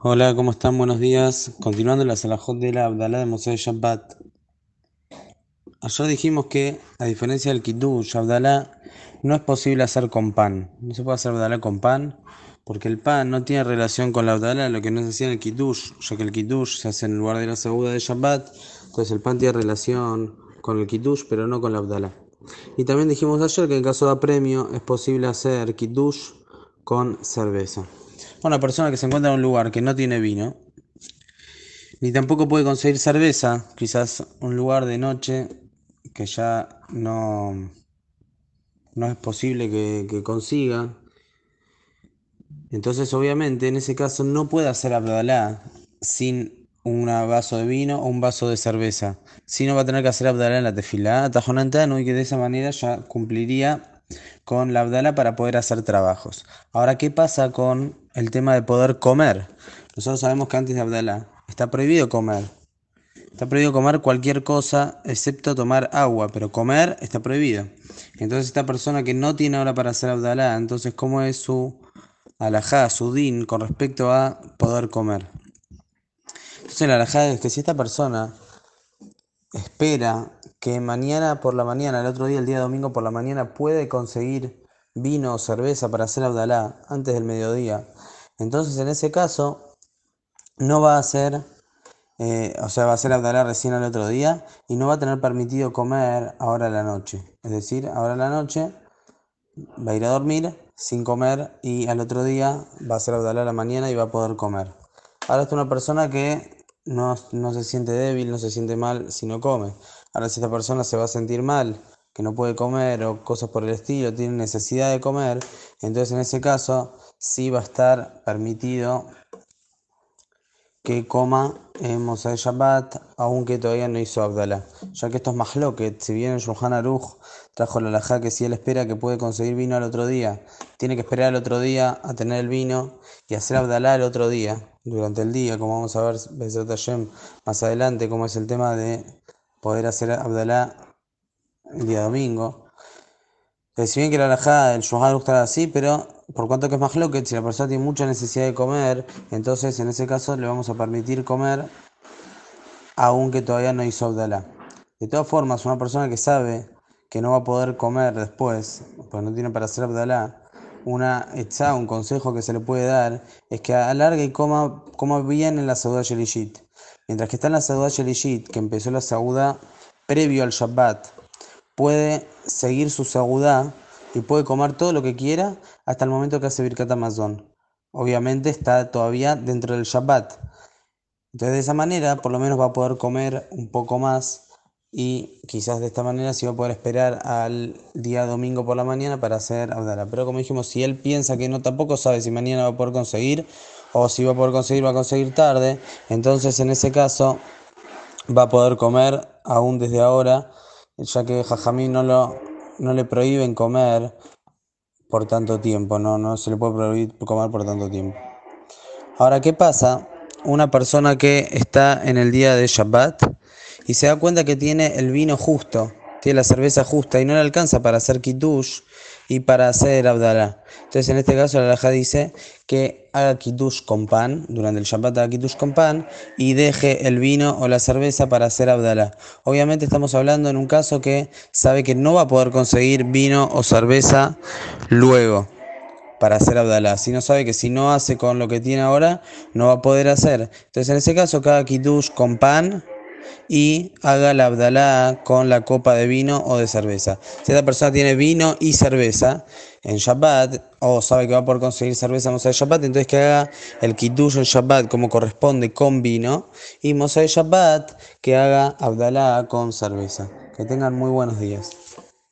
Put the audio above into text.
Hola, ¿cómo están? Buenos días. Continuando la salahot de la Abdalá de Moshe Shabbat. Ayer dijimos que, a diferencia del Kiddush, Abdalá no es posible hacer con pan. No se puede hacer Abdalá con pan, porque el pan no tiene relación con la Abdalá, lo que no se hacía en el Kiddush, ya que el Kiddush se hace en el lugar de la segunda de Shabbat. Entonces el pan tiene relación con el Kiddush, pero no con la Abdalá. Y también dijimos ayer que en caso de apremio es posible hacer Kiddush con cerveza. Una persona que se encuentra en un lugar que no tiene vino, ni tampoco puede conseguir cerveza, quizás un lugar de noche que ya no, no es posible que, consiga. Entonces, obviamente, en ese caso no puede hacer Abdalá sin un vaso de vino o un vaso de cerveza. Sino va a tener que hacer Abdalá en la tefilá, tajonantano, y que de esa manera ya cumpliría con la Abdala para poder hacer trabajos. Ahora, ¿qué pasa con el tema de poder comer? Nosotros sabemos que antes de Abdala está prohibido comer. Está prohibido comer cualquier cosa excepto tomar agua, pero comer está prohibido. Entonces esta persona que no tiene ahora para hacer Abdalá, entonces ¿cómo es su alajá, su din con respecto a poder comer? Entonces la alajá es que si esta persona espera que mañana por la mañana, el otro día, el día domingo por la mañana, puede conseguir vino o cerveza para hacer Abdalá antes del mediodía. Entonces, en ese caso, no va a hacer, eh, o sea, va a hacer Abdalá recién al otro día y no va a tener permitido comer ahora a la noche. Es decir, ahora a la noche va a ir a dormir sin comer y al otro día va a hacer Abdalá a la mañana y va a poder comer. Ahora es una persona que no, no se siente débil, no se siente mal si no come. Ahora, si esta persona se va a sentir mal, que no puede comer o cosas por el estilo, tiene necesidad de comer, entonces en ese caso sí va a estar permitido que coma en Mosai Shabbat, aunque todavía no hizo Abdalá. Ya que esto es que si bien el Shulchan trajo la laja que si él espera que puede conseguir vino al otro día, tiene que esperar al otro día a tener el vino y hacer Abdalá el otro día, durante el día, como vamos a ver más adelante, como es el tema de poder hacer Abdalá el día domingo. Que si bien que la alajada del Shuhar está así, pero por cuanto que es más que si la persona tiene mucha necesidad de comer, entonces en ese caso le vamos a permitir comer aunque todavía no hizo Abdalá. De todas formas, una persona que sabe que no va a poder comer después, pues no tiene para hacer Abdalá, una etza, un consejo que se le puede dar, es que alargue y coma, coma bien en la Sauda Shelishit. Mientras que está en la Sauda Shelishit, que empezó la Sauda previo al Shabbat, puede seguir su Sauda y puede comer todo lo que quiera hasta el momento que hace Birkat Amazon. Obviamente está todavía dentro del Shabbat. Entonces de esa manera por lo menos va a poder comer un poco más y quizás de esta manera sí va a poder esperar al día domingo por la mañana para hacer Abdala. Pero como dijimos, si él piensa que no tampoco sabe si mañana va a poder conseguir o si va a poder conseguir, va a conseguir tarde, entonces en ese caso va a poder comer aún desde ahora, ya que Jajamí no, lo, no le prohíben comer por tanto tiempo, no, no se le puede prohibir comer por tanto tiempo. Ahora, ¿qué pasa? Una persona que está en el día de Shabbat, y se da cuenta que tiene el vino justo, tiene la cerveza justa y no le alcanza para hacer kiddush y para hacer abdalá. Entonces en este caso la laja dice que haga kiddush con pan, durante el Shabbat haga kiddush con pan y deje el vino o la cerveza para hacer abdalá. Obviamente estamos hablando en un caso que sabe que no va a poder conseguir vino o cerveza luego para hacer Abdalá. Si no sabe que si no hace con lo que tiene ahora, no va a poder hacer. Entonces, en ese caso, cada kiddush con pan y haga la Abdalá con la copa de vino o de cerveza. Si esta persona tiene vino y cerveza en Shabbat, o sabe que va a conseguir cerveza en Mosai Shabbat, entonces que haga el Kiddush en Shabbat como corresponde con vino, y Mosai Shabbat que haga Abdalá con cerveza. Que tengan muy buenos días.